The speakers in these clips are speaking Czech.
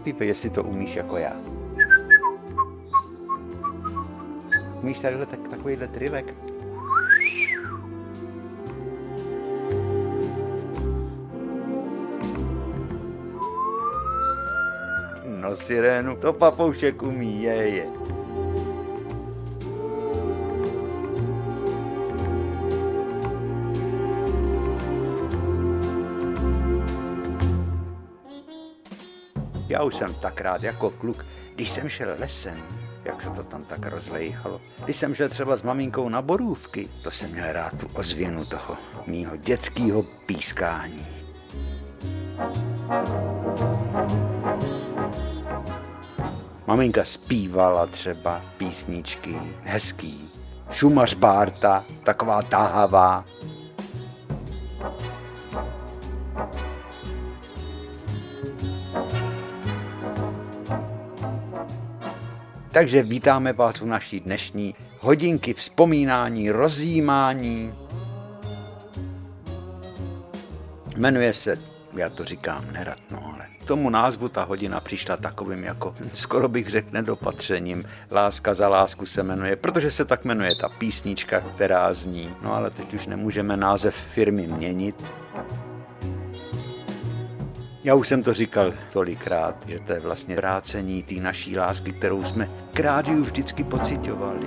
Zaspívej, jestli to umíš jako já. Umíš tadyhle tak, takovýhle trilek? No sirénu, to papoušek umí, je, je. Já už jsem tak rád jako kluk, když jsem šel lesem, jak se to tam tak rozlejhalo. Když jsem šel třeba s maminkou na borůvky, to jsem měl rád tu ozvěnu toho mýho dětského pískání. Maminka zpívala třeba písničky hezký. Šumař Bárta, taková tahavá. Takže vítáme vás u naší dnešní hodinky vzpomínání, rozjímání. Jmenuje se, já to říkám nerad, no ale tomu názvu ta hodina přišla takovým jako, skoro bych řekl, nedopatřením. Láska za lásku se jmenuje, protože se tak jmenuje ta písnička, která zní. No ale teď už nemůžeme název firmy měnit. Já už jsem to říkal tolikrát, že to je vlastně vrácení té naší lásky, kterou jsme k rádiu vždycky pocitovali.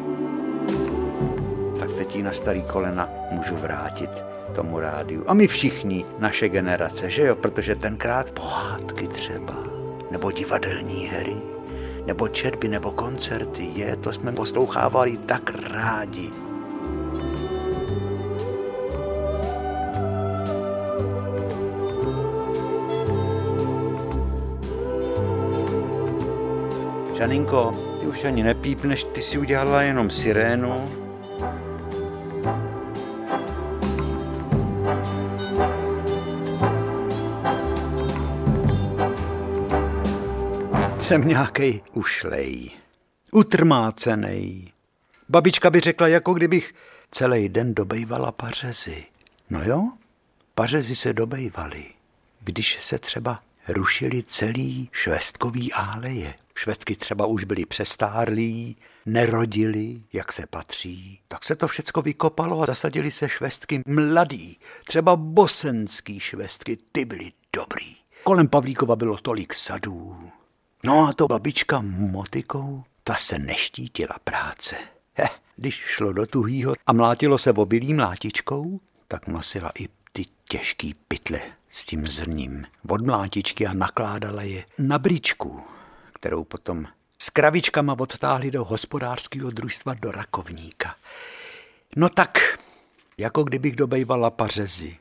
Tak teď ji na starý kolena můžu vrátit tomu rádiu. A my všichni, naše generace, že jo? Protože tenkrát pohádky třeba, nebo divadelní hry, nebo četby, nebo koncerty, je, to jsme poslouchávali tak rádi. Žaninko, ty už ani nepípneš, ty si udělala jenom sirénu. Jsem nějaký ušlej, utrmácený. Babička by řekla, jako kdybych celý den dobejvala pařezy. No jo, pařezy se dobejvaly, když se třeba rušili celý švestkový áleje. Švestky třeba už byly přestárlí, nerodili, jak se patří. Tak se to všecko vykopalo a zasadili se švestky mladý, třeba bosenský švestky, ty byly dobrý. Kolem Pavlíkova bylo tolik sadů. No a to babička motikou, ta se neštítila práce. He, když šlo do tuhýho a mlátilo se obilí mlátičkou, tak nosila i ty těžký pytle s tím zrním od mlátičky a nakládala je na bričku, kterou potom s kravičkama odtáhli do hospodářského družstva do rakovníka. No tak, jako kdybych dobejvala pařezy,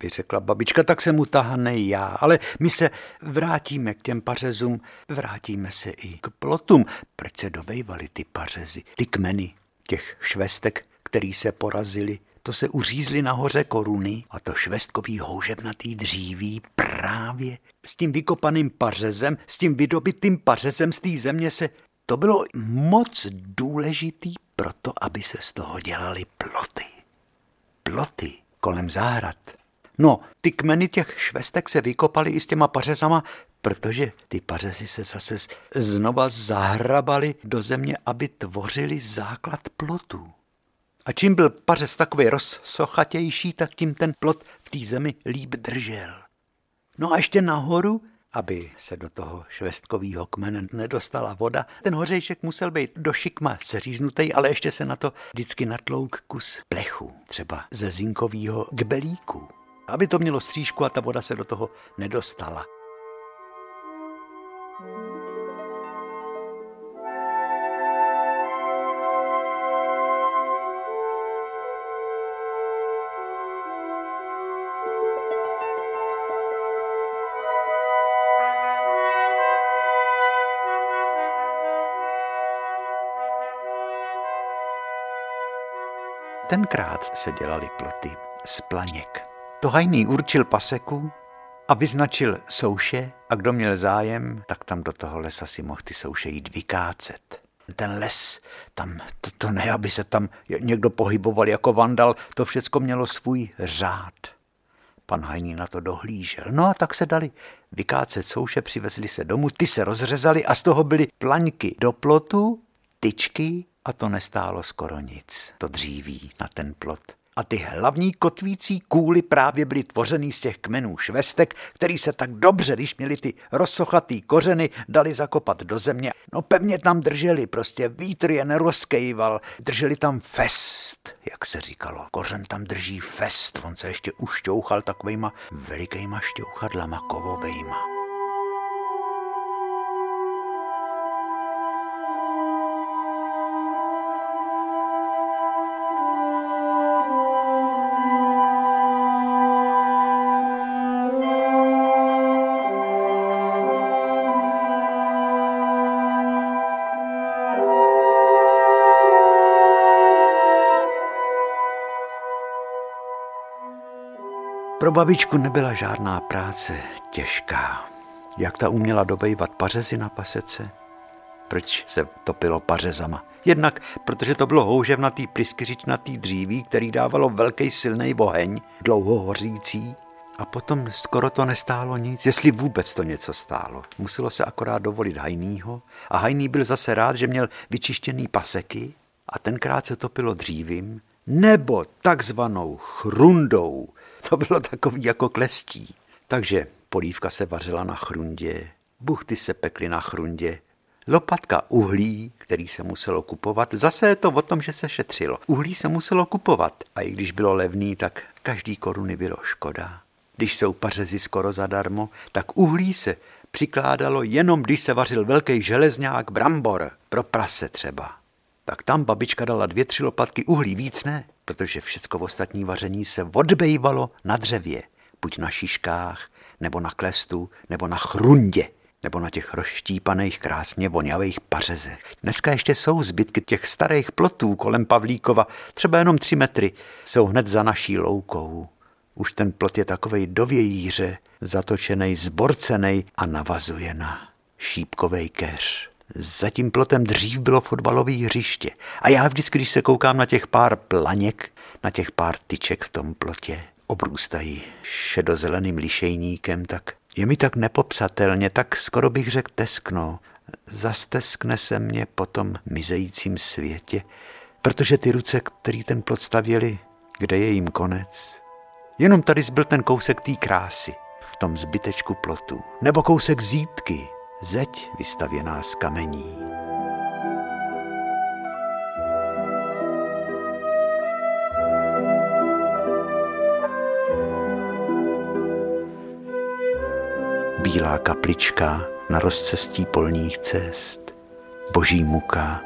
by řekla babička, tak se mu tahane já. Ale my se vrátíme k těm pařezům, vrátíme se i k plotům. Proč se dobejvaly ty pařezy, ty kmeny těch švestek, který se porazili to se uřízly nahoře koruny a to švestkový houževnatý dříví právě s tím vykopaným pařezem, s tím vydobitým pařezem z té země se to bylo moc důležitý proto, aby se z toho dělali ploty. Ploty kolem zahrad. No, ty kmeny těch švestek se vykopaly i s těma pařezama, protože ty pařezy se zase znova zahrabaly do země, aby tvořili základ plotů. A čím byl pařez takový rozsochatější, tak tím ten plot v té zemi líp držel. No a ještě nahoru, aby se do toho švestkového kmene nedostala voda, ten hořejšek musel být do šikma seříznutý, ale ještě se na to vždycky natlouk kus plechu, třeba ze zinkového kbelíku, aby to mělo střížku a ta voda se do toho nedostala. Tenkrát se dělali ploty z planěk. To hajný určil paseku a vyznačil souše a kdo měl zájem, tak tam do toho lesa si mohl ty souše jít vykácet. Ten les, tam to, to ne, aby se tam někdo pohyboval jako vandal, to všecko mělo svůj řád. Pan Hajní na to dohlížel. No a tak se dali vykácet souše, přivezli se domů, ty se rozřezali a z toho byly plaňky do plotu, tyčky a to nestálo skoro nic. To dříví na ten plot. A ty hlavní kotvící kůly právě byly tvořený z těch kmenů švestek, který se tak dobře, když měli ty rozsochatý kořeny, dali zakopat do země. No pevně tam drželi, prostě vítr je nerozkejval, drželi tam fest, jak se říkalo. Kořen tam drží fest, on se ještě ušťouchal takovýma velikýma šťouchadlama kovovejma. Pro babičku nebyla žádná práce těžká. Jak ta uměla dobejvat pařezy na pasece? Proč se topilo pařezama? Jednak, protože to bylo houževnatý pryskyřičnatý dříví, který dávalo velký silný oheň, dlouho hořící. A potom skoro to nestálo nic, jestli vůbec to něco stálo. Muselo se akorát dovolit hajnýho a hajný byl zase rád, že měl vyčištěný paseky a tenkrát se topilo dřívím nebo takzvanou chrundou, to bylo takový jako klestí. Takže polívka se vařila na chrundě, buchty se pekly na chrundě, lopatka uhlí, který se muselo kupovat. Zase je to o tom, že se šetřilo. Uhlí se muselo kupovat a i když bylo levný, tak každý koruny bylo škoda. Když jsou pařezy skoro zadarmo, tak uhlí se přikládalo jenom, když se vařil velký železňák brambor, pro prase třeba. Tak tam babička dala dvě, tři lopatky uhlí, víc ne protože všecko ostatní vaření se odbejvalo na dřevě, buď na šiškách, nebo na klestu, nebo na chrundě, nebo na těch rozštípaných krásně vonavých pařezech. Dneska ještě jsou zbytky těch starých plotů kolem Pavlíkova, třeba jenom tři metry, jsou hned za naší loukou. Už ten plot je takovej do vějíře, zatočený, zborcený a navazuje na šípkovej keř. Za tím plotem dřív bylo fotbalové hřiště. A já vždycky, když se koukám na těch pár planěk, na těch pár tyček v tom plotě, obrůstají šedozeleným lišejníkem, tak je mi tak nepopsatelně, tak skoro bych řekl teskno. Zasteskne se mě po tom mizejícím světě, protože ty ruce, který ten plot stavěli, kde je jim konec? Jenom tady zbyl ten kousek té krásy v tom zbytečku plotu. Nebo kousek zítky, zeď vystavěná z kamení. Bílá kaplička na rozcestí polních cest, boží muka,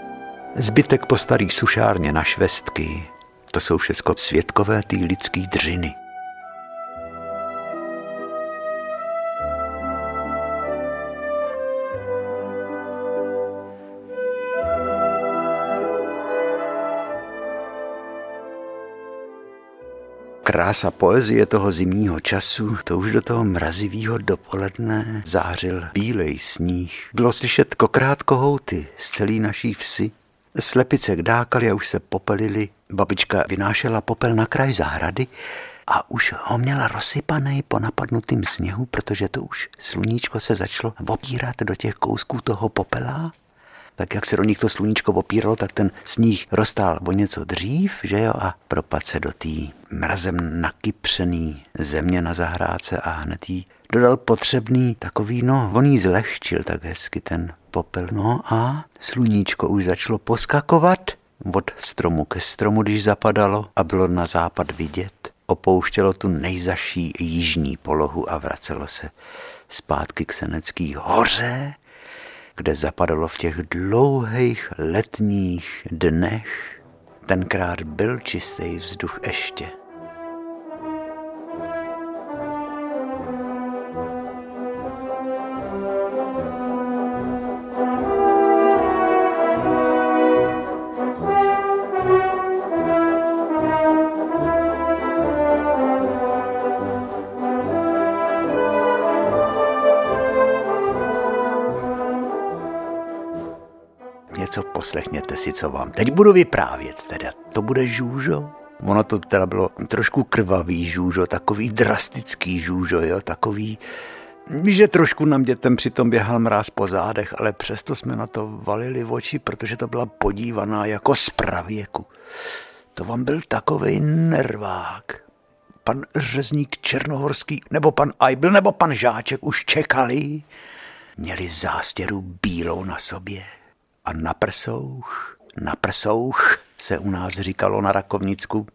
zbytek po starý sušárně na švestky, to jsou všechno světkové ty lidský dřiny. Krása poezie toho zimního času, to už do toho mrazivého dopoledne zářil bílej sníh. Bylo slyšet kokrát kohouty z celé naší vsi. Slepice kdákali a už se popelili. Babička vynášela popel na kraj zahrady a už ho měla rozsypaný po napadnutým sněhu, protože to už sluníčko se začalo opírat do těch kousků toho popela tak jak se do nich to sluníčko opíralo, tak ten sníh roztál o něco dřív, že jo, a propad se do té mrazem nakypřený země na zahrádce a hned jí dodal potřebný takový, no, on jí zlehčil tak hezky ten popel. No a sluníčko už začalo poskakovat od stromu ke stromu, když zapadalo a bylo na západ vidět. Opouštělo tu nejzaší jižní polohu a vracelo se zpátky k Senecký hoře, kde zapadalo v těch dlouhých letních dnech. Tenkrát byl čistý vzduch ještě. Poslechněte si, co vám teď budu vyprávět. Teda to bude žůžo Ono to teda bylo trošku krvavý žůžo, takový drastický žůžo, jo, takový, že trošku nám dětem přitom běhal mráz po zádech, ale přesto jsme na to valili oči, protože to byla podívaná jako z pravěku. To vám byl takový nervák. Pan řezník Černohorský, nebo pan Ajbl, nebo pan Žáček už čekali. Měli zástěru bílou na sobě a na prsouch, na prsouch se u nás říkalo na Rakovnicku.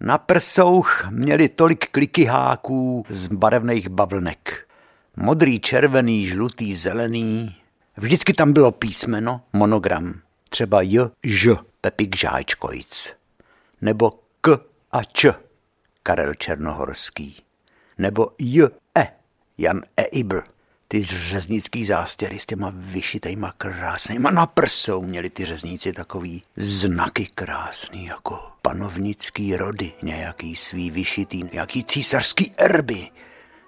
Na prsouch měli tolik kliky háků z barevných bavlnek. Modrý, červený, žlutý, zelený. Vždycky tam bylo písmeno, monogram. Třeba J, Ž, Pepik Žáčkojic. Nebo K a Č, Karel Černohorský. Nebo J, E, Jan Eibl ty řeznický zástěry s těma vyšitejma krásnýma na prsou měli ty řezníci takový znaky krásný, jako panovnický rody, nějaký svý vyšitý, nějaký císařský erby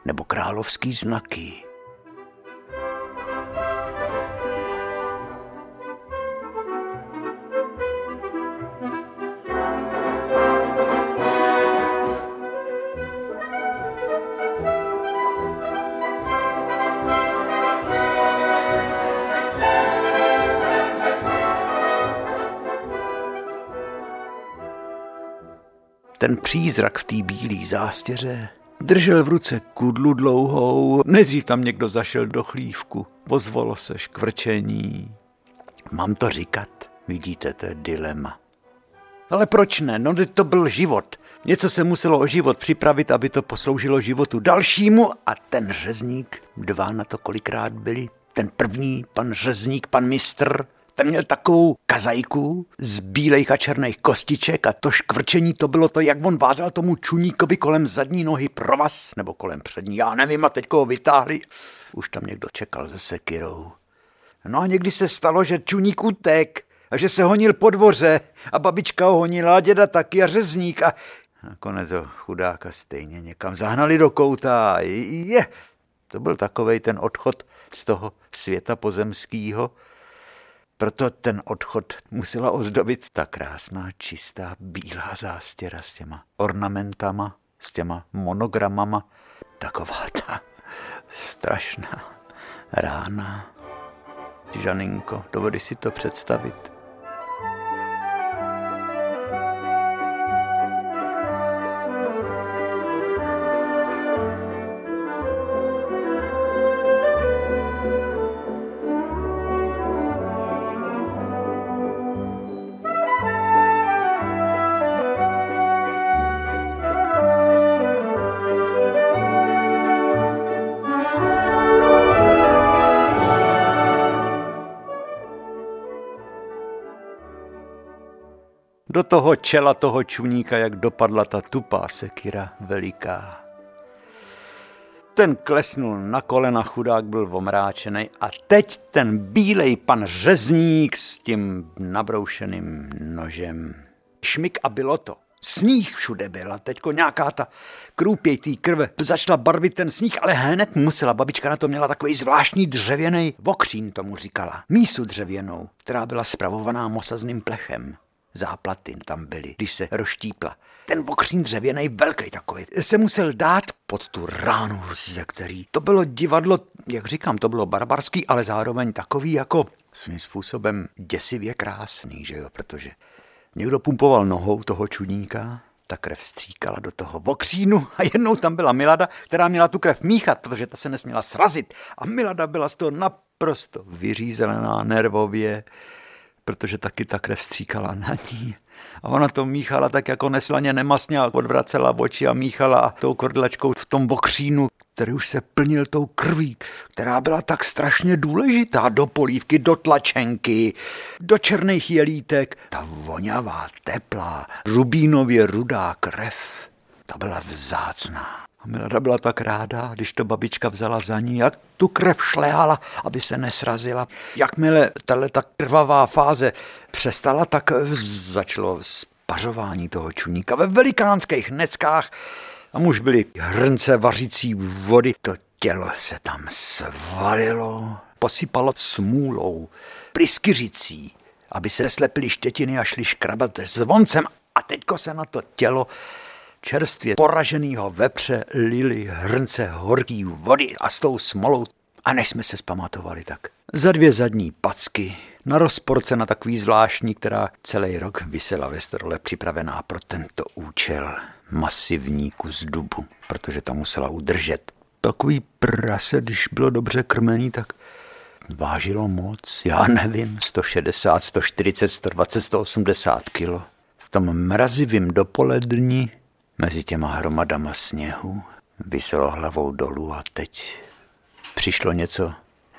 nebo královský znaky. Ten přízrak v té bílé zástěře držel v ruce kudlu dlouhou, nejdřív tam někdo zašel do chlívku, ozvalo se škvrčení. Mám to říkat, vidíte, to je dilema. Ale proč ne? No to byl život. Něco se muselo o život připravit, aby to posloužilo životu dalšímu a ten řezník, dva na to kolikrát byli, ten první, pan řezník, pan mistr, ten měl takovou kazajku z bílejch a černých kostiček a to škvrčení to bylo to, jak on vázal tomu čuníkovi kolem zadní nohy provaz, nebo kolem přední, já nevím, a teď ho vytáhli. Už tam někdo čekal se sekirou. No a někdy se stalo, že čuník utek a že se honil po dvoře a babička ho honila a děda taky a řezník a nakonec ho chudáka stejně někam zahnali do kouta je, to byl takovej ten odchod z toho světa pozemského, proto ten odchod musela ozdobit ta krásná, čistá, bílá zástěra s těma ornamentama, s těma monogramama. Taková ta strašná rána. Žaninko, dovody si to představit? Do toho čela toho čuníka, jak dopadla ta tupá sekira veliká. Ten klesnul na kolena, chudák byl omráčený a teď ten bílej pan řezník s tím nabroušeným nožem. Šmik a bylo to. Sníh všude byla, teďko nějaká ta krůpěj té krve začala barvit ten sníh, ale hned musela. Babička na to měla takový zvláštní dřevěný vokřín, tomu říkala. Mísu dřevěnou, která byla spravovaná mosazným plechem záplaty tam byly, když se roštípla. Ten okřín dřevěný, velký takový, se musel dát pod tu ránu, ze který to bylo divadlo, jak říkám, to bylo barbarský, ale zároveň takový jako svým způsobem děsivě krásný, že jo, protože někdo pumpoval nohou toho čudníka, ta krev stříkala do toho vokřínu a jednou tam byla Milada, která měla tu krev míchat, protože ta se nesměla srazit. A Milada byla z toho naprosto vyřízená nervově protože taky ta krev stříkala na ní. A ona to míchala tak jako neslaně nemastně a odvracela oči a míchala tou kordlačkou v tom bokřínu, který už se plnil tou krví, která byla tak strašně důležitá do polívky, do tlačenky, do černých jelítek. Ta voňavá, teplá, rubínově rudá krev, ta byla vzácná. A Milada byla tak ráda, když to babička vzala za ní, jak tu krev šlehala, aby se nesrazila. Jakmile tahle ta krvavá fáze přestala, tak začalo spařování toho čuníka ve velikánských neckách. A muž byly hrnce vařící vody. To tělo se tam svalilo, posypalo smůlou, pryskyřicí, aby se slepily štětiny a šli škrabat zvoncem A teďko se na to tělo čerstvě poraženýho vepře lili hrnce horký vody a s tou smolou. A než jsme se zpamatovali tak, za dvě zadní packy, na rozporce na takový zvláštní, která celý rok vysela ve strole připravená pro tento účel. Masivní kus dubu, protože to musela udržet. Takový prase, když bylo dobře krmený, tak vážilo moc. Já nevím, 160, 140, 120, 180 kilo. V tom mrazivým dopolední mezi těma hromadama sněhu vyselo hlavou dolů a teď přišlo něco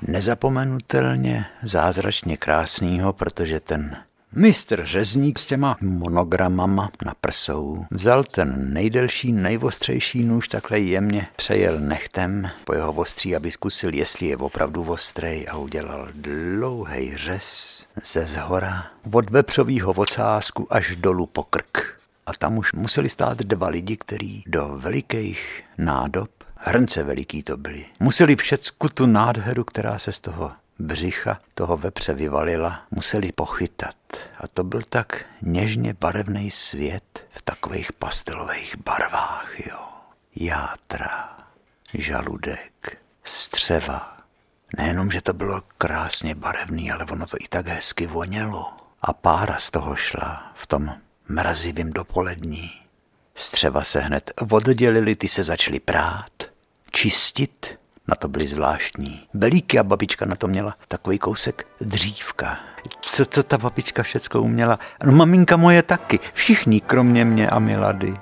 nezapomenutelně zázračně krásného, protože ten mistr řezník s těma monogramama na prsou vzal ten nejdelší, nejvostřejší nůž, takhle jemně přejel nechtem po jeho ostří, aby zkusil, jestli je opravdu ostrej a udělal dlouhý řez ze zhora od vepřovýho ocásku až dolů po krk. A tam už museli stát dva lidi, kteří do velikých nádob Hrnce veliký to byly. Museli všecku tu nádheru, která se z toho břicha toho vepře vyvalila, museli pochytat. A to byl tak něžně barevný svět v takových pastelových barvách, jo. Játra, žaludek, střeva. Nejenom, že to bylo krásně barevný, ale ono to i tak hezky vonělo. A pára z toho šla v tom mrazivým dopolední. Střeva se hned oddělili, ty se začaly prát čistit, na to byly zvláštní. Belíky a babička na to měla takový kousek dřívka. Co to ta babička všecko uměla? No maminka moje taky, všichni kromě mě a Milady.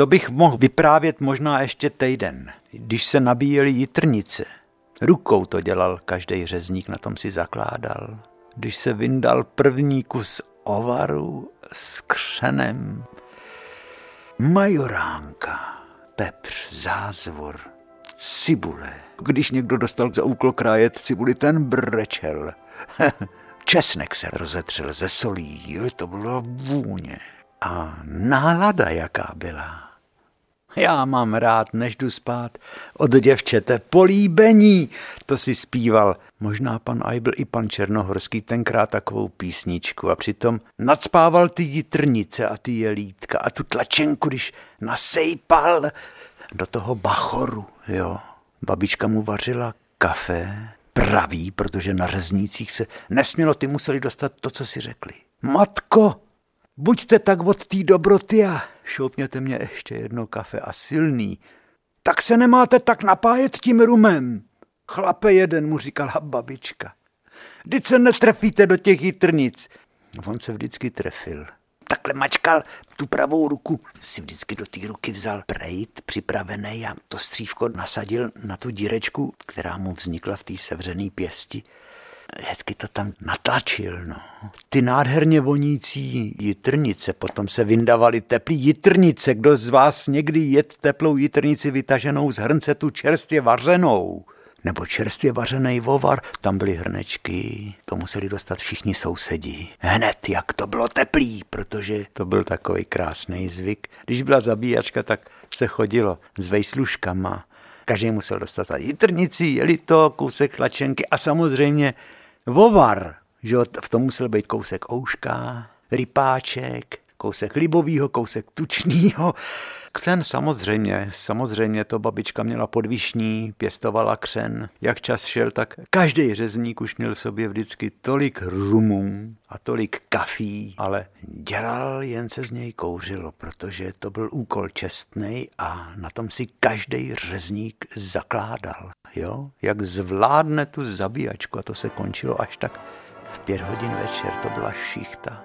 To bych mohl vyprávět možná ještě týden, když se nabíjeli jitrnice. Rukou to dělal každý řezník, na tom si zakládal. Když se vyndal první kus ovaru s křenem. Majoránka, pepř, zázvor, cibule. Když někdo dostal za úkol krájet cibuli, ten brečel. Česnek se rozetřel ze solí, to bylo vůně. A nálada jaká byla. Já mám rád, než jdu spát, od děvčete políbení, to si zpíval. Možná pan Eibl i pan Černohorský tenkrát takovou písničku a přitom nadspával ty jitrnice a ty jelítka a tu tlačenku, když nasejpal do toho bachoru, jo. Babička mu vařila kafe, pravý, protože na řeznících se nesmělo, ty museli dostat to, co si řekli. Matko, buďte tak od té dobroty a šoupněte mě ještě jedno kafe a silný. Tak se nemáte tak napájet tím rumem. Chlape jeden, mu říkala babička. Vždyť se netrefíte do těch jitrnic. On se vždycky trefil. Takhle mačkal tu pravou ruku, si vždycky do té ruky vzal prejt připravený a to střívko nasadil na tu dírečku, která mu vznikla v té sevřené pěsti hezky to tam natlačil. No. Ty nádherně vonící jitrnice, potom se vyndavaly teplý jitrnice. Kdo z vás někdy jet teplou jitrnici vytaženou z hrnce tu čerstvě vařenou? Nebo čerstvě vařený vovar, tam byly hrnečky, to museli dostat všichni sousedi. Hned, jak to bylo teplý, protože to byl takový krásný zvyk. Když byla zabíjačka, tak se chodilo s vejsluškama. Každý musel dostat jitrnici, jeli to, kousek lačenky a samozřejmě vovar, že v tom musel být kousek ouška, rypáček, kousek libovýho, kousek tučnýho. Ten samozřejmě, samozřejmě to babička měla podvišní, pěstovala křen. Jak čas šel, tak každý řezník už měl v sobě vždycky tolik rumů a tolik kafí, ale dělal, jen se z něj kouřilo, protože to byl úkol čestný a na tom si každý řezník zakládal. Jo? Jak zvládne tu zabíjačku a to se končilo až tak v pět hodin večer, to byla šichta.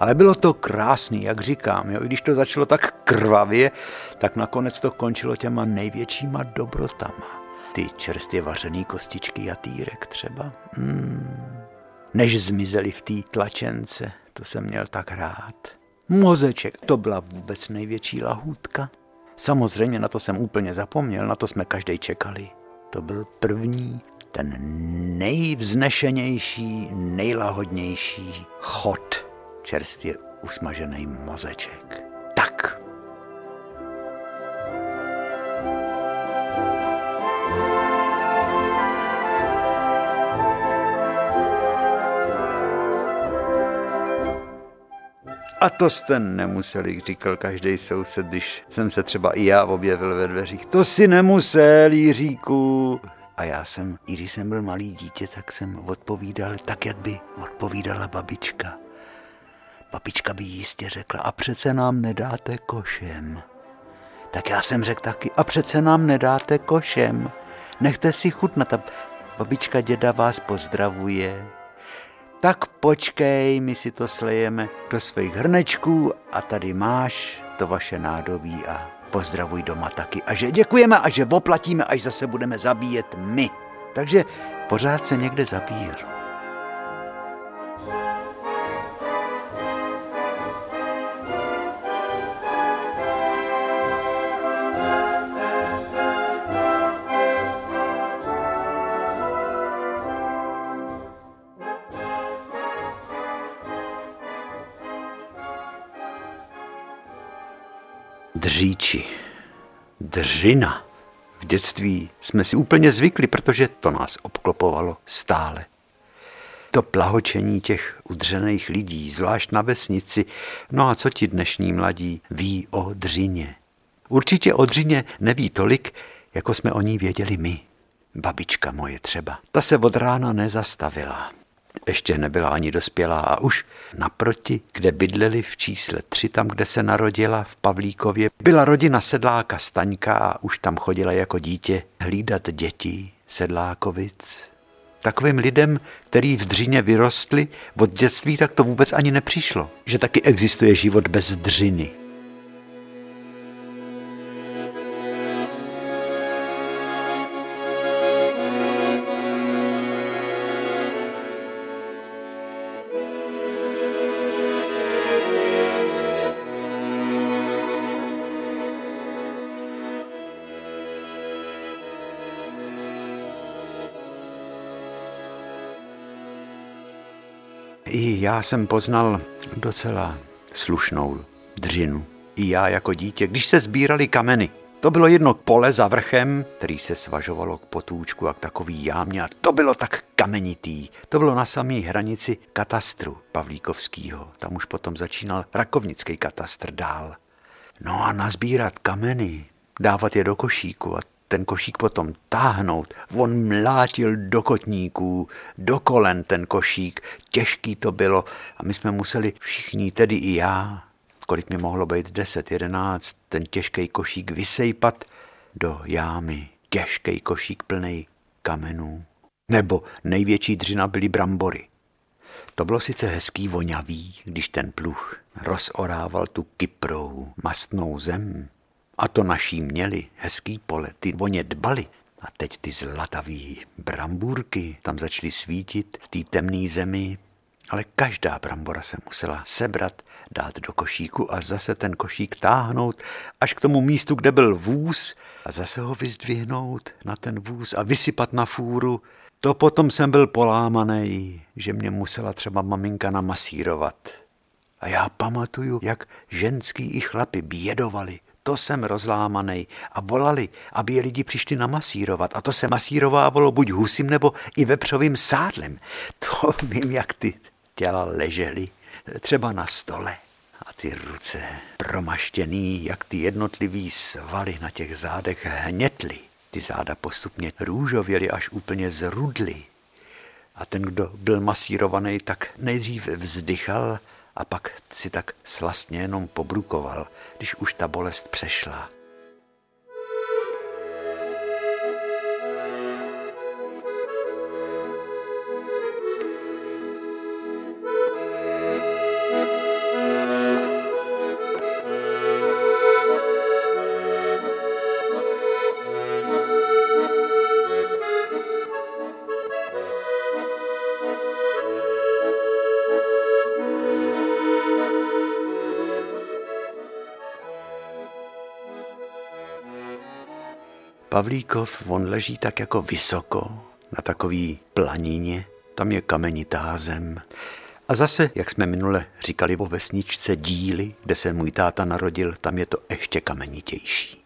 Ale bylo to krásný, jak říkám, jo? i když to začalo tak krvavě, tak nakonec to končilo těma největšíma dobrotama. Ty čerstvě vařený kostičky jatýrek třeba. Mm. Než zmizeli v té tlačence, to jsem měl tak rád. Mozeček, to byla vůbec největší lahůdka. Samozřejmě na to jsem úplně zapomněl, na to jsme každý čekali. To byl první, ten nejvznešenější, nejlahodnější chod čerstvě usmažený mozeček. Tak. A to jste nemuseli, říkal každý soused, když jsem se třeba i já objevil ve dveřích. To si nemusel, Jiříku. A já jsem, i když jsem byl malý dítě, tak jsem odpovídal tak, jak by odpovídala babička. Babička by jistě řekla, a přece nám nedáte košem. Tak já jsem řekl taky, a přece nám nedáte košem. Nechte si chutnat. Babička děda vás pozdravuje. Tak počkej, my si to slejeme do svých hrnečků a tady máš to vaše nádobí a pozdravuj doma taky. A že děkujeme a že oplatíme, až zase budeme zabíjet my. Takže pořád se někde zabíjel. Dříči. Držina. V dětství jsme si úplně zvykli, protože to nás obklopovalo stále. To plahočení těch udřených lidí, zvlášť na vesnici, no a co ti dnešní mladí ví o dřině? Určitě o dřině neví tolik, jako jsme o ní věděli my. Babička moje třeba. Ta se od rána nezastavila ještě nebyla ani dospělá a už naproti, kde bydleli v čísle tři, tam, kde se narodila v Pavlíkově, byla rodina sedláka Staňka a už tam chodila jako dítě hlídat děti sedlákovic. Takovým lidem, který v dřině vyrostli od dětství, tak to vůbec ani nepřišlo, že taky existuje život bez dřiny. Já jsem poznal docela slušnou dřinu. I já jako dítě, když se sbírali kameny. To bylo jedno pole za vrchem, který se svažovalo k potůčku a k takový jámě a to bylo tak kamenitý. To bylo na samé hranici katastru Pavlíkovského. Tam už potom začínal rakovnický katastr dál. No a nazbírat kameny, dávat je do košíku a ten košík potom táhnout. On mlátil do kotníků, do kolen ten košík, těžký to bylo a my jsme museli všichni, tedy i já, kolik mi mohlo být 10, 11, ten těžký košík vysejpat do jámy. Těžký košík plný kamenů. Nebo největší dřina byly brambory. To bylo sice hezký voňavý, když ten pluch rozorával tu kyprou mastnou zem, a to naší měli, hezký pole, ty o ně dbali. A teď ty zlatavý brambůrky tam začaly svítit v té temné zemi, ale každá brambora se musela sebrat, dát do košíku a zase ten košík táhnout až k tomu místu, kde byl vůz a zase ho vyzdvihnout na ten vůz a vysypat na fůru. To potom jsem byl polámaný, že mě musela třeba maminka namasírovat. A já pamatuju, jak ženský i chlapi bědovali, to jsem rozlámaný. A volali, aby je lidi přišli namasírovat. A to se masírovávalo buď husím nebo i vepřovým sádlem. To vím, jak ty těla ležely, třeba na stole. A ty ruce promaštěný, jak ty jednotlivý svaly na těch zádech hnětly. Ty záda postupně růžověly, až úplně zrudly. A ten, kdo byl masírovaný, tak nejdřív vzdychal a pak si tak slastně jenom pobrukoval, když už ta bolest přešla. Pavlíkov, on leží tak jako vysoko na takový planině, tam je kamenitá zem. A zase, jak jsme minule říkali o vesničce Díly, kde se můj táta narodil, tam je to ještě kamenitější.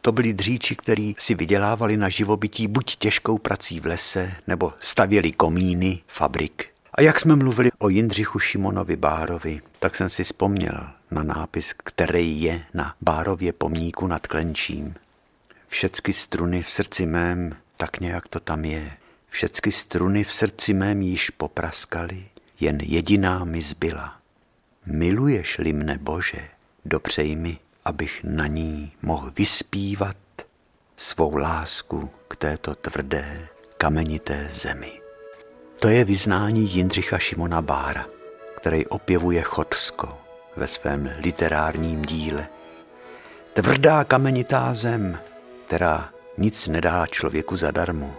To byli dříči, kteří si vydělávali na živobytí buď těžkou prací v lese, nebo stavěli komíny, fabrik. A jak jsme mluvili o Jindřichu Šimonovi Bárovi, tak jsem si vzpomněl na nápis, který je na Bárově pomníku nad Klenčím. Všecky struny v srdci mém, tak nějak to tam je. Všecky struny v srdci mém již popraskaly, jen jediná mi zbyla. Miluješ-li mne, Bože, dopřej mi, abych na ní mohl vyspívat svou lásku k této tvrdé, kamenité zemi. To je vyznání Jindřicha Šimona Bára, který opěvuje Chodsko ve svém literárním díle. Tvrdá kamenitá zem, která nic nedá člověku zadarmo.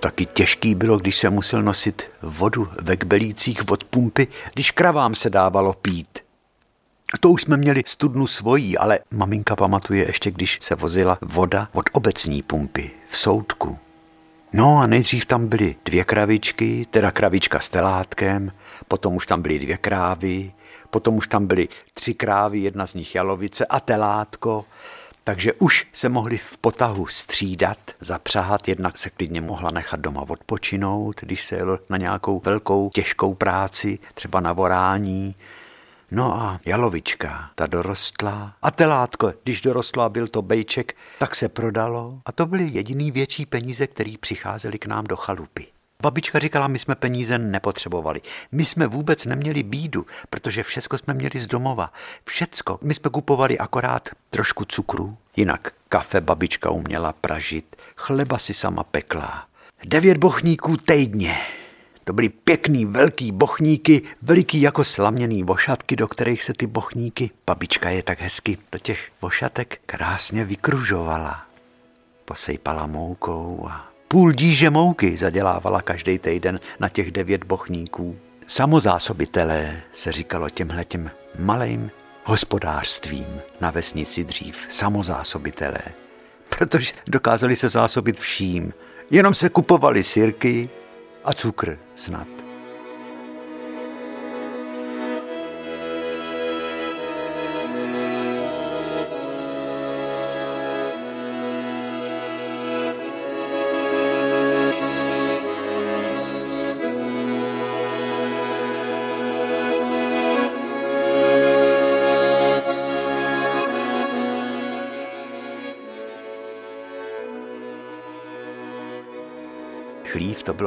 Taky těžký bylo, když se musel nosit vodu ve kbelících od pumpy, když kravám se dávalo pít. To už jsme měli studnu svojí, ale maminka pamatuje ještě, když se vozila voda od obecní pumpy v soudku. No a nejdřív tam byly dvě kravičky, teda kravička s telátkem, potom už tam byly dvě krávy, potom už tam byly tři krávy, jedna z nich jalovice a telátko, takže už se mohli v potahu střídat, zapřáhat, jednak se klidně mohla nechat doma odpočinout, když se jelo na nějakou velkou těžkou práci, třeba na vorání, No a jalovička, ta dorostla. A telátko, když dorostla byl to bejček, tak se prodalo. A to byly jediný větší peníze, které přicházely k nám do chalupy. Babička říkala, my jsme peníze nepotřebovali. My jsme vůbec neměli bídu, protože všecko jsme měli z domova. Všecko. My jsme kupovali akorát trošku cukru, jinak kafe babička uměla pražit, chleba si sama pekla. Devět bochníků týdně. To byly pěkný velký bochníky, veliký jako slaměný vošatky, do kterých se ty bochníky, babička je tak hezky do těch vošatek krásně vykružovala. Posejpala moukou a půl díže mouky zadělávala každý týden na těch devět bochníků. Samozásobitelé se říkalo těmhle těm malým hospodářstvím na vesnici dřív. Samozásobitelé. Protože dokázali se zásobit vším. Jenom se kupovali sirky, a cukr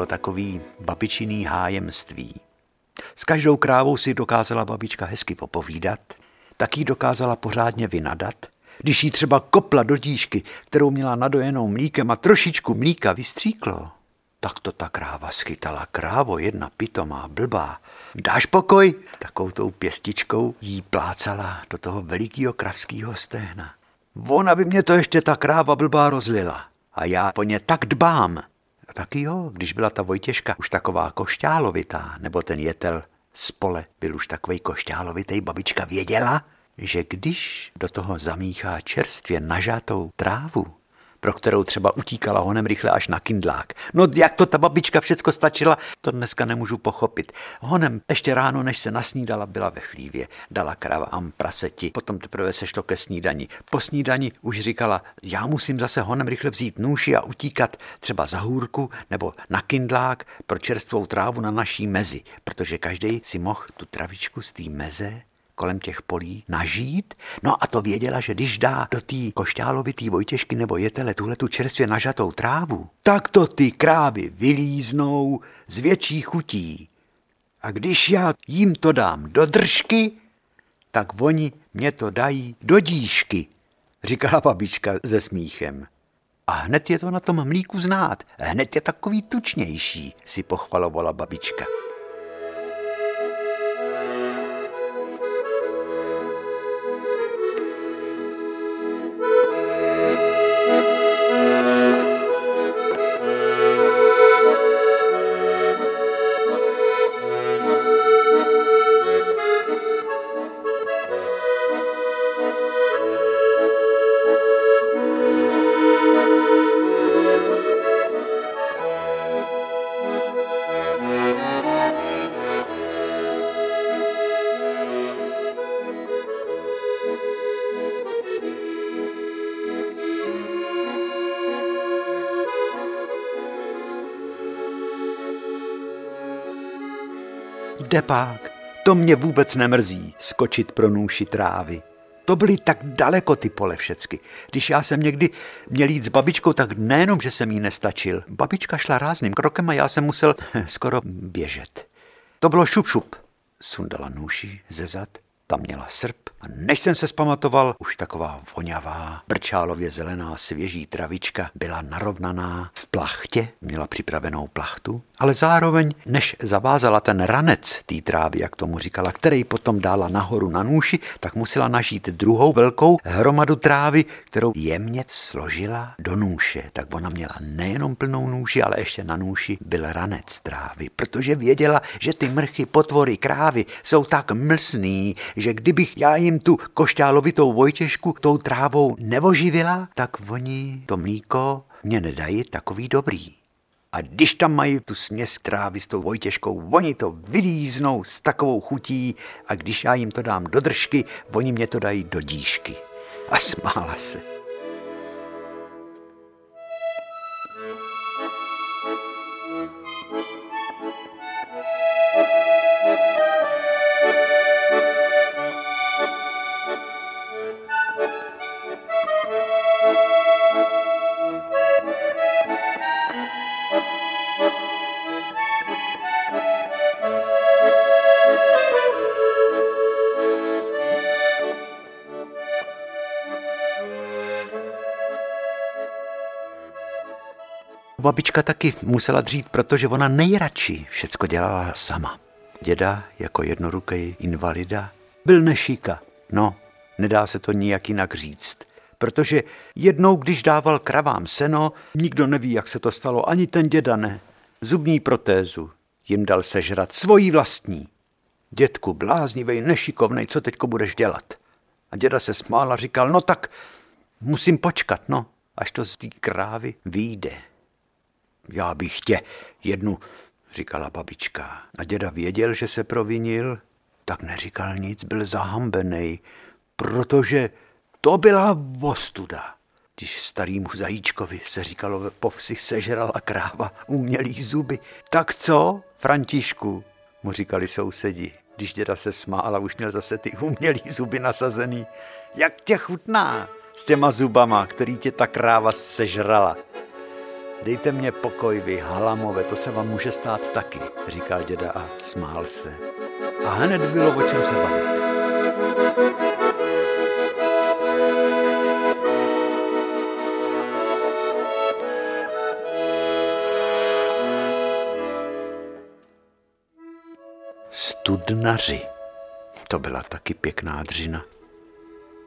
bylo takový babičiný hájemství. S každou krávou si dokázala babička hezky popovídat, tak jí dokázala pořádně vynadat. Když jí třeba kopla do díšky, kterou měla nadojenou mlíkem a trošičku mlíka vystříklo, tak to ta kráva schytala. Krávo, jedna pitomá, blbá. Dáš pokoj? Takovou tou pěstičkou jí plácala do toho velikého kravského stehna. Ona by mě to ještě ta kráva blbá rozlila. A já po ně tak dbám, taky jo, když byla ta Vojtěžka už taková košťálovitá, nebo ten jetel spole byl už takový košťálovitý, babička věděla, že když do toho zamíchá čerstvě nažátou trávu, pro kterou třeba utíkala honem rychle až na kindlák. No jak to ta babička všecko stačila, to dneska nemůžu pochopit. Honem ještě ráno, než se nasnídala, byla ve chlívě. Dala kravám praseti, potom teprve se šlo ke snídani. Po snídani už říkala, já musím zase honem rychle vzít nůši a utíkat třeba za hůrku nebo na kindlák pro čerstvou trávu na naší mezi, protože každý si mohl tu travičku z té meze kolem těch polí nažít. No a to věděla, že když dá do té košťálovitý Vojtěžky nebo jetele tuhle tu čerstvě nažatou trávu, tak to ty krávy vylíznou z větší chutí. A když já jim to dám do držky, tak oni mě to dají do díšky, říkala babička se smíchem. A hned je to na tom mlíku znát, hned je takový tučnější, si pochvalovala babička. Depák, to mě vůbec nemrzí, skočit pro nůši trávy. To byly tak daleko ty pole všecky. Když já jsem někdy měl jít s babičkou, tak nejenom, že jsem jí nestačil. Babička šla rázným krokem a já jsem musel skoro běžet. To bylo šup šup. Sundala nůši ze zad, tam měla srp a než jsem se zpamatoval, už taková voňavá, brčálově zelená svěží travička byla narovnaná v plachtě, měla připravenou plachtu, ale zároveň, než zavázala ten ranec té trávy, jak tomu říkala, který potom dala nahoru na nůši, tak musela nažít druhou velkou hromadu trávy, kterou jemně složila do nůše. Tak ona měla nejenom plnou nůši, ale ještě na nůši byl ranec trávy, protože věděla, že ty mrchy, potvory, krávy jsou tak mlsný, že kdybych já jim tu košťálovitou vojtěžku tou trávou nevoživila, tak oni to mlíko mě nedají takový dobrý. A když tam mají tu směs trávy s tou vojtěžkou, oni to vylíznou s takovou chutí a když já jim to dám do držky, oni mě to dají do díšky. A smála se. Babička taky musela dřít, protože ona nejradši všecko dělala sama. Děda jako jednoruký invalida byl nešíka. No, nedá se to nijak jinak říct. Protože jednou, když dával kravám seno, nikdo neví, jak se to stalo, ani ten děda ne. Zubní protézu jim dal sežrat svojí vlastní. Dětku, bláznivej, nešikovnej, co teďko budeš dělat? A děda se smál a říkal, no tak musím počkat, no, až to z té krávy vyjde. Já bych tě jednu, říkala babička. A děda věděl, že se provinil, tak neříkal nic, byl zahambený, protože to byla vostuda. Když starýmu zajíčkovi se říkalo, po vsi sežrala kráva umělý zuby. Tak co, Františku, mu říkali sousedi, když děda se smál a už měl zase ty umělý zuby nasazený. Jak tě chutná s těma zubama, který tě ta kráva sežrala. Dejte mě pokoj, vy halamové, to se vám může stát taky, říkal děda a smál se. A hned bylo o čem se bavit. Studnaři. To byla taky pěkná dřina.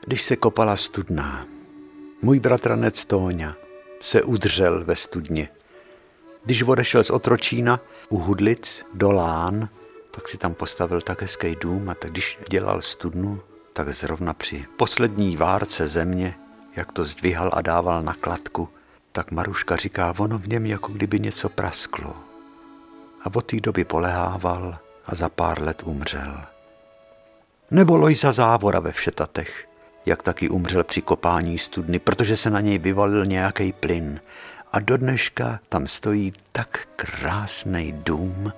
Když se kopala studná, můj bratranec Tóňa se udřel ve studně. Když odešel z Otročína u Hudlic do Lán, tak si tam postavil tak hezký dům a tak když dělal studnu, tak zrovna při poslední várce země, jak to zdvihal a dával na kladku, tak Maruška říká, ono v něm jako kdyby něco prasklo. A od té doby polehával a za pár let umřel. Nebo Lojza Závora ve Všetatech, jak taky umřel při kopání studny, protože se na něj vyvalil nějaký plyn. A do dneška tam stojí tak krásný dům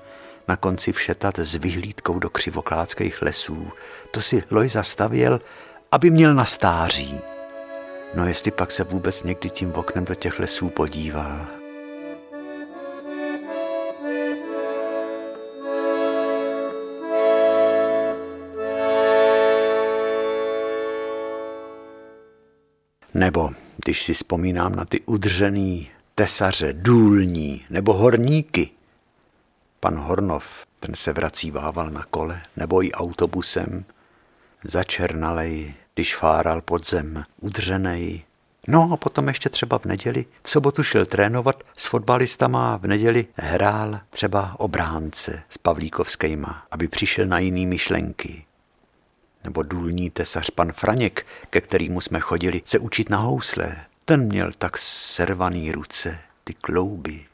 na konci Všetat s vyhlídkou do křivokládských lesů. To si Lojza stavěl, aby měl na stáří. No jestli pak se vůbec někdy tím oknem do těch lesů podíval. Nebo když si vzpomínám na ty udřený tesaře, důlní nebo horníky. Pan Hornov, ten se vracívával na kole nebo i autobusem, začernalej, když fáral pod zem, udřenej. No a potom ještě třeba v neděli, v sobotu šel trénovat s fotbalistama a v neděli hrál třeba obránce s Pavlíkovskýma, aby přišel na jiný myšlenky nebo důlní tesař pan Franěk, ke kterému jsme chodili se učit na housle. Ten měl tak servaný ruce, ty klouby.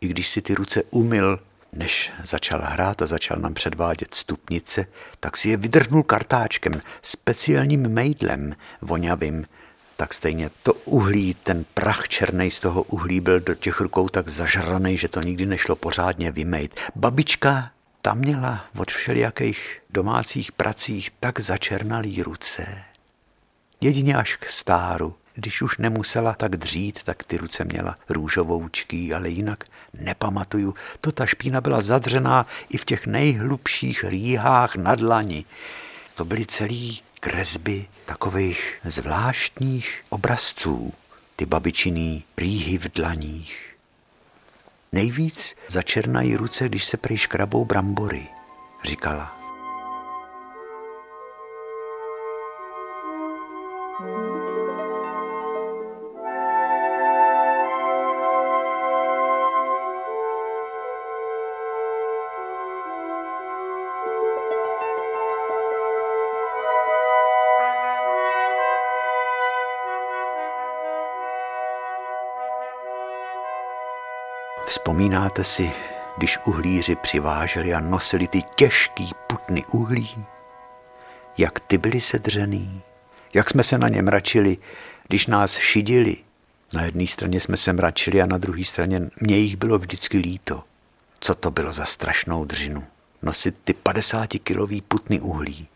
I když si ty ruce umyl, než začal hrát a začal nám předvádět stupnice, tak si je vydrhnul kartáčkem, speciálním mejdlem voňavým. Tak stejně to uhlí, ten prach černý z toho uhlí byl do těch rukou tak zažraný, že to nikdy nešlo pořádně vymejt. Babička ta měla od všelijakých domácích pracích tak začernalý ruce. Jedině až k stáru, když už nemusela tak dřít, tak ty ruce měla růžovoučky, ale jinak nepamatuju. To ta špína byla zadřená i v těch nejhlubších rýhách na dlani. To byly celý kresby takových zvláštních obrazců, ty babičiný rýhy v dlaních. Nejvíc začernají ruce, když se prej škrabou brambory, říkala. Vzpomínáte si, když uhlíři přiváželi a nosili ty těžký putny uhlí? Jak ty byly sedřený? Jak jsme se na ně mračili, když nás šidili? Na jedné straně jsme se mračili a na druhé straně mě jich bylo vždycky líto. Co to bylo za strašnou dřinu? Nosit ty 50-kilový putny uhlí.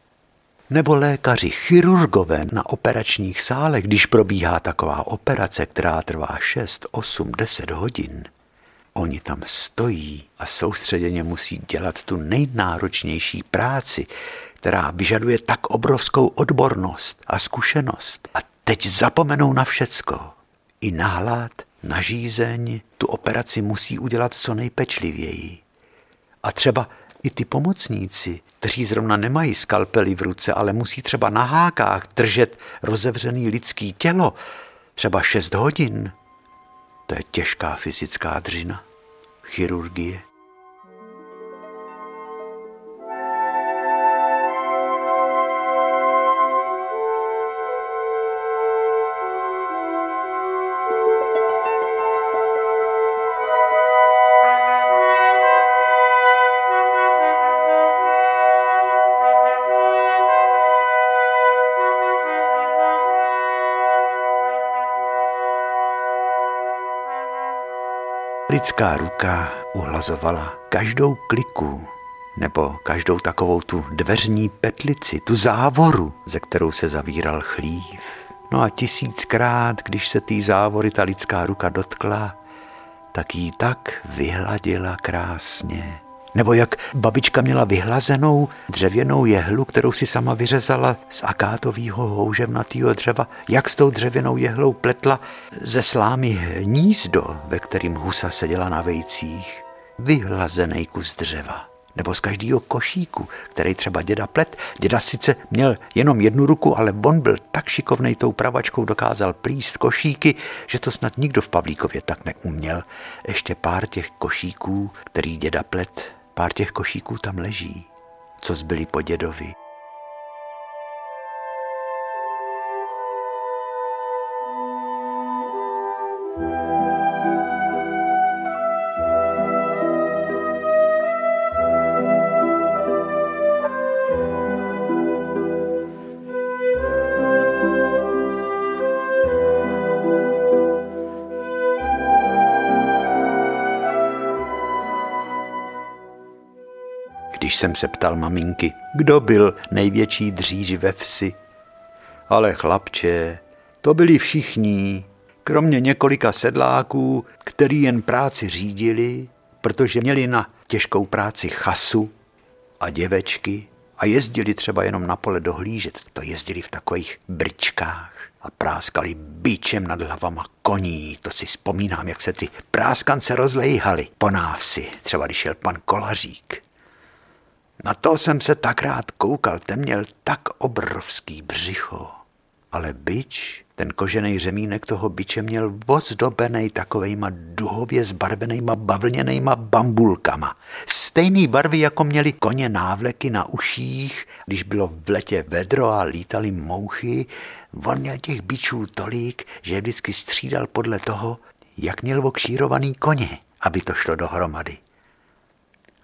Nebo lékaři, chirurgové na operačních sálech, když probíhá taková operace, která trvá 6, 8, 10 hodin – Oni tam stojí a soustředěně musí dělat tu nejnáročnější práci, která vyžaduje tak obrovskou odbornost a zkušenost. A teď zapomenou na všecko. I na hlad, na žízeň, tu operaci musí udělat co nejpečlivěji. A třeba i ty pomocníci, kteří zrovna nemají skalpely v ruce, ale musí třeba na hákách držet rozevřený lidský tělo, třeba šest hodin, to je těžká fyzická dřina. Chirurgie. Lidská ruka uhlazovala každou kliku nebo každou takovou tu dveřní petlici, tu závoru, ze kterou se zavíral chlív. No a tisíckrát, když se té závory ta lidská ruka dotkla, tak jí tak vyhladila krásně. Nebo jak babička měla vyhlazenou dřevěnou jehlu, kterou si sama vyřezala z akátového houževnatého dřeva, jak s tou dřevěnou jehlou pletla ze slámy hnízdo, ve kterým husa seděla na vejcích. Vyhlazený kus dřeva nebo z každého košíku, který třeba děda plet. Děda sice měl jenom jednu ruku, ale on byl tak šikovnej tou pravačkou dokázal plíst košíky, že to snad nikdo v Pavlíkově tak neuměl. Ještě pár těch košíků, který děda plet Pár těch košíků tam leží, co zbyli po dědovi. Když jsem se ptal maminky, kdo byl největší dříž ve vsi. Ale chlapče, to byli všichni, kromě několika sedláků, který jen práci řídili, protože měli na těžkou práci chasu a děvečky a jezdili třeba jenom na pole dohlížet. To jezdili v takových bričkách a práskali bíčem nad hlavama koní. To si vzpomínám, jak se ty práskance rozlejhaly po návsi, třeba když šel pan Kolařík. Na to jsem se tak rád koukal, ten měl tak obrovský břicho. Ale byč, ten kožený řemínek toho byče měl ozdobený takovejma duhově zbarvenýma bavlněnýma bambulkama. Stejný barvy, jako měli koně návleky na uších, když bylo v letě vedro a lítali mouchy. On měl těch bičů tolik, že vždycky střídal podle toho, jak měl okšírovaný koně, aby to šlo dohromady.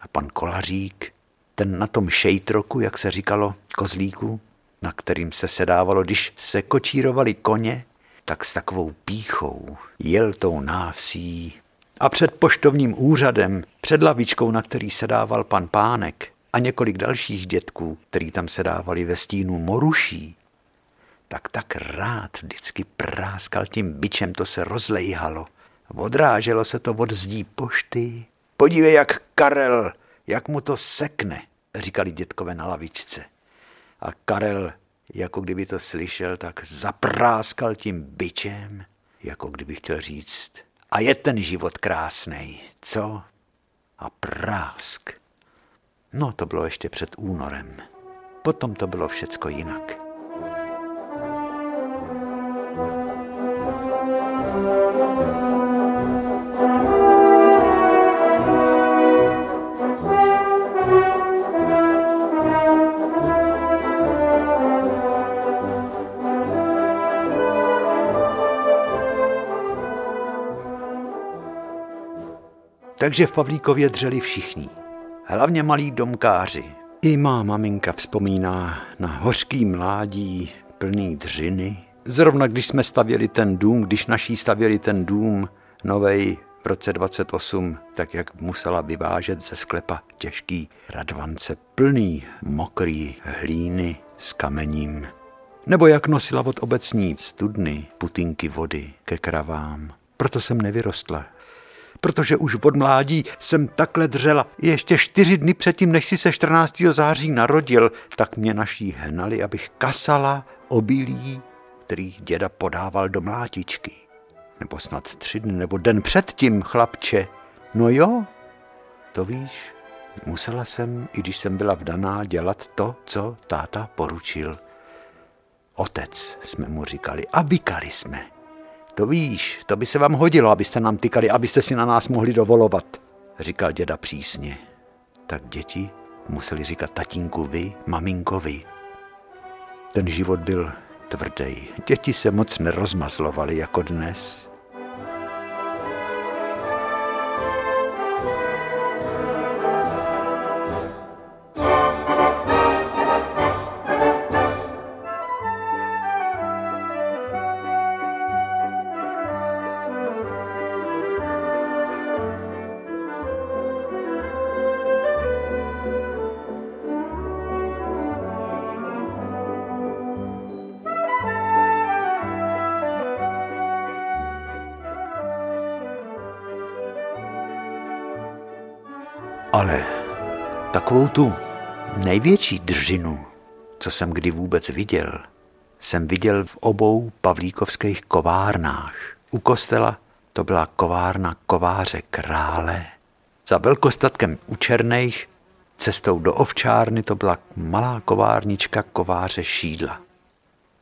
A pan Kolařík ten na tom šejtroku, jak se říkalo, kozlíku, na kterým se sedávalo, když se kočírovali koně, tak s takovou píchou jel tou návsí A před poštovním úřadem, před lavičkou, na který se dával pan Pánek a několik dalších dětků, který tam se dávali ve stínu moruší, tak tak rád vždycky práskal tím bičem, to se rozlejhalo. Odráželo se to od zdí pošty. Podívej, jak Karel, jak mu to sekne, říkali dětkové na lavičce. A Karel, jako kdyby to slyšel, tak zapráskal tím bičem, jako kdyby chtěl říct, a je ten život krásný, co? A prásk. No, to bylo ještě před únorem. Potom to bylo všecko jinak. Takže v Pavlíkově dřeli všichni, hlavně malí domkáři. I má maminka vzpomíná na hořký mládí plný dřiny. Zrovna když jsme stavěli ten dům, když naší stavěli ten dům novej v roce 28, tak jak musela vyvážet ze sklepa těžký radvance plný mokrý hlíny s kamením. Nebo jak nosila od obecní studny putinky vody ke kravám. Proto jsem nevyrostla, protože už od mládí jsem takhle dřela. Ještě čtyři dny předtím, než si se 14. září narodil, tak mě naší hnali, abych kasala obilí, který děda podával do mlátičky. Nebo snad tři dny, nebo den předtím, chlapče. No jo, to víš, musela jsem, i když jsem byla vdaná, dělat to, co táta poručil. Otec, jsme mu říkali, a vykali jsme. To víš, to by se vám hodilo, abyste nám tykali, abyste si na nás mohli dovolovat, říkal děda přísně. Tak děti museli říkat tatínku vy, maminko vy. Ten život byl tvrdý. Děti se moc nerozmazlovaly jako dnes. Takovou tu největší držinu, co jsem kdy vůbec viděl, jsem viděl v obou pavlíkovských kovárnách. U kostela to byla kovárna kováře krále. Za velkostatkem u Černých cestou do ovčárny to byla malá kovárnička kováře šídla.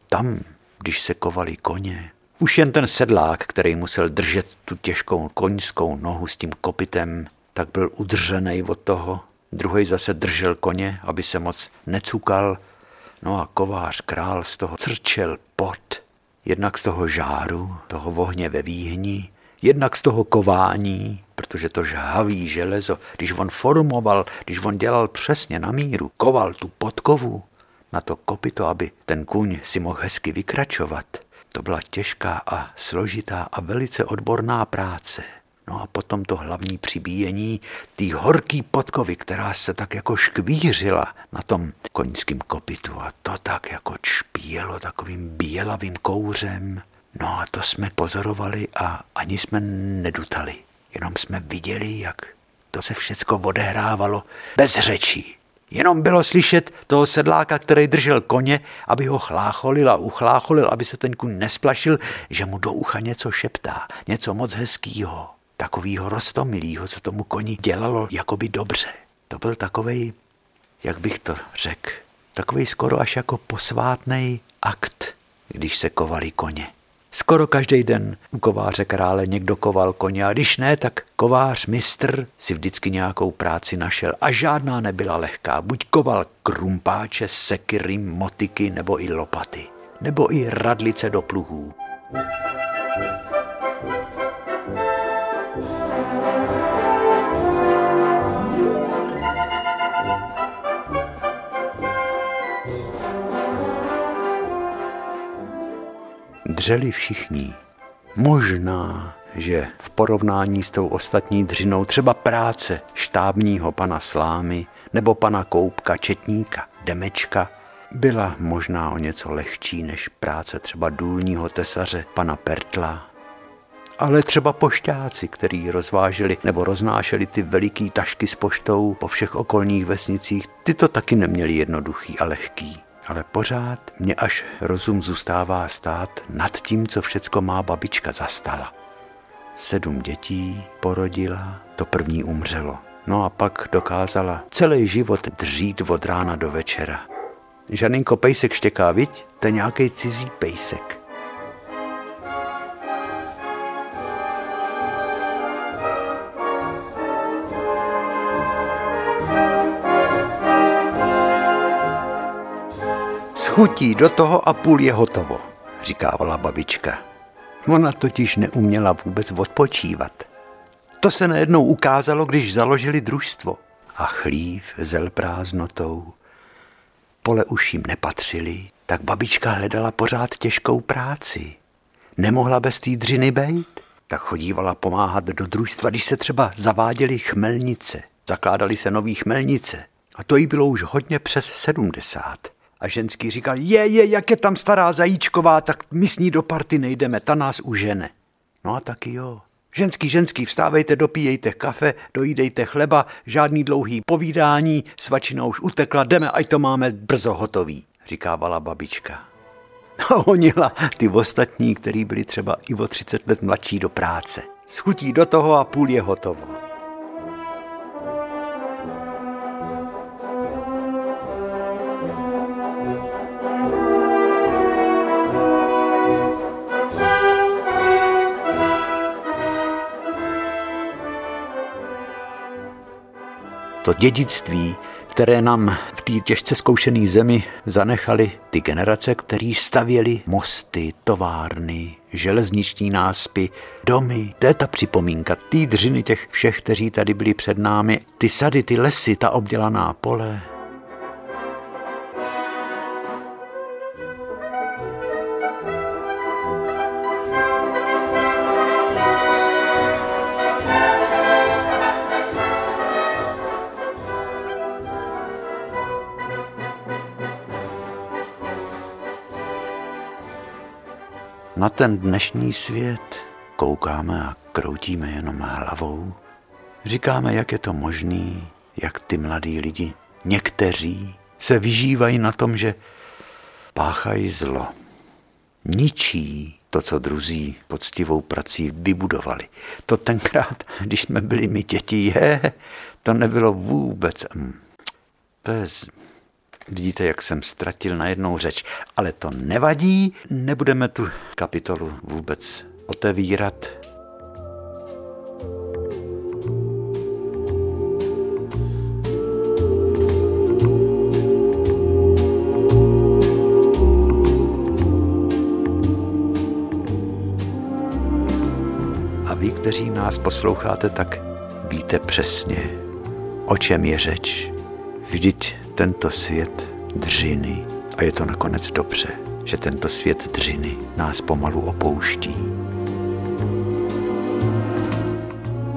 Tam, když se kovali koně, už jen ten sedlák, který musel držet tu těžkou koňskou nohu s tím kopitem, tak byl udržený od toho. Druhý zase držel koně, aby se moc necukal. No a kovář král z toho crčel pot. Jednak z toho žáru, toho vohně ve výhni, jednak z toho kování, protože to žhavý železo, když on formoval, když on dělal přesně na míru, koval tu podkovu na to kopito, aby ten kuň si mohl hezky vykračovat, to byla těžká a složitá a velice odborná práce. No a potom to hlavní přibíjení té horký podkovy, která se tak jako škvířila na tom koňském kopitu a to tak jako čpíjelo takovým bělavým kouřem. No a to jsme pozorovali a ani jsme nedutali. Jenom jsme viděli, jak to se všecko odehrávalo bez řečí. Jenom bylo slyšet toho sedláka, který držel koně, aby ho chlácholil a uchlácholil, aby se ten kuň nesplašil, že mu do ucha něco šeptá, něco moc hezkýho takovýho rostomilýho, co tomu koni dělalo jakoby dobře. To byl takovej, jak bych to řekl, takový skoro až jako posvátný akt, když se kovali koně. Skoro každý den u kováře krále někdo koval koně a když ne, tak kovář mistr si vždycky nějakou práci našel a žádná nebyla lehká. Buď koval krumpáče, sekiry, motiky nebo i lopaty, nebo i radlice do pluhů. Dřeli všichni. Možná, že v porovnání s tou ostatní dřinou třeba práce štábního pana Slámy nebo pana Koupka, Četníka, Demečka, byla možná o něco lehčí než práce třeba důlního tesaře pana Pertla. Ale třeba pošťáci, který rozváželi nebo roznášeli ty veliký tašky s poštou po všech okolních vesnicích, ty to taky neměli jednoduchý a lehký. Ale pořád mě až rozum zůstává stát nad tím, co všecko má babička zastala. Sedm dětí porodila, to první umřelo. No a pak dokázala celý život dřít od rána do večera. Žaninko pejsek štěká, viď? To je nějaký cizí pejsek. Schutí do toho a půl je hotovo, říkávala babička. Ona totiž neuměla vůbec odpočívat. To se najednou ukázalo, když založili družstvo a chlív zel prázdnotou. Pole už jim nepatřili, tak babička hledala pořád těžkou práci. Nemohla bez té dřiny bejt, tak chodívala pomáhat do družstva, když se třeba zaváděly chmelnice. Zakládali se nový chmelnice a to jí bylo už hodně přes sedmdesát. A ženský říkal, je, je, jak je tam stará zajíčková, tak my s ní do party nejdeme, ta nás užene. No a taky jo. Ženský, ženský, vstávejte, dopíjejte kafe, dojídejte chleba, žádný dlouhý povídání, svačina už utekla, jdeme, ať to máme brzo hotový, říkávala babička. A honila ty ostatní, který byli třeba i o 30 let mladší do práce. Schutí do toho a půl je hotovo. To dědictví, které nám v té těžce zkoušené zemi zanechali ty generace, které stavěli mosty, továrny, železniční náspy, domy. To je ta připomínka, ty dřiny těch všech, kteří tady byli před námi, ty sady, ty lesy, ta obdělaná pole, Na ten dnešní svět koukáme a kroutíme jenom hlavou. Říkáme, jak je to možný, jak ty mladí lidi, někteří, se vyžívají na tom, že páchají zlo. Ničí to, co druzí poctivou prací vybudovali. To tenkrát, když jsme byli my děti, je, to nebylo vůbec. Hm, to je Vidíte, jak jsem ztratil na jednou řeč, ale to nevadí, nebudeme tu kapitolu vůbec otevírat. A vy, kteří nás posloucháte, tak víte přesně, o čem je řeč. Vždyť tento svět dřiny, a je to nakonec dobře, že tento svět dřiny nás pomalu opouští.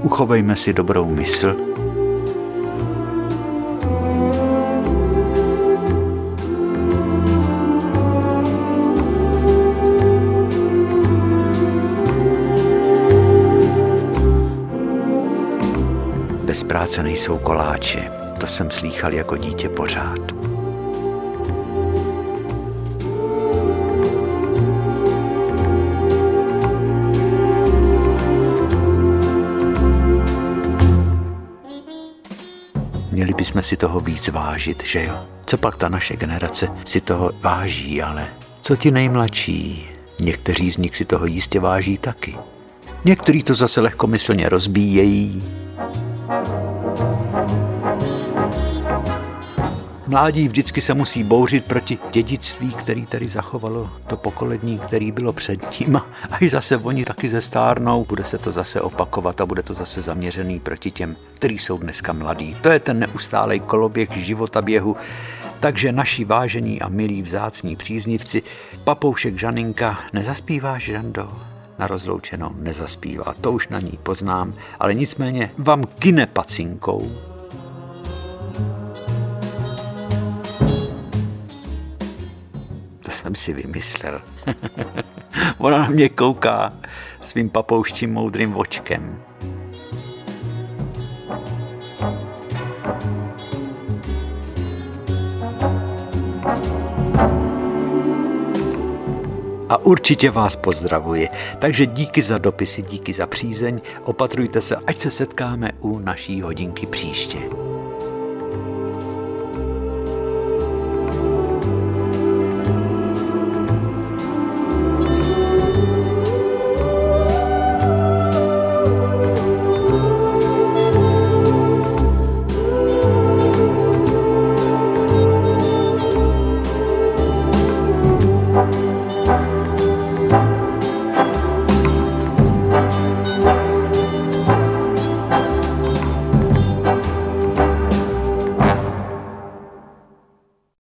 Uchovejme si dobrou mysl, Bez práce nejsou koláče. To jsem slýchal jako dítě pořád. Měli bychom si toho víc vážit, že jo? Co pak ta naše generace si toho váží, ale co ti nejmladší? Někteří z nich si toho jistě váží taky. Někteří to zase lehkomyslně rozbíjejí, Mládí vždycky se musí bouřit proti dědictví, který tady zachovalo to pokolení, který bylo před ním. A až zase oni taky zestárnou, bude se to zase opakovat a bude to zase zaměřený proti těm, kteří jsou dneska mladí. To je ten neustálej koloběh života běhu. Takže naši vážení a milí vzácní příznivci, papoušek Žaninka, nezaspíváš, Žando? na rozloučenou nezaspívá. To už na ní poznám, ale nicméně vám kine pacinkou. Jsem si vymyslel. Ona na mě kouká svým papouštím moudrým očkem. a určitě vás pozdravuje. Takže díky za dopisy, díky za přízeň, opatrujte se, ať se setkáme u naší hodinky příště.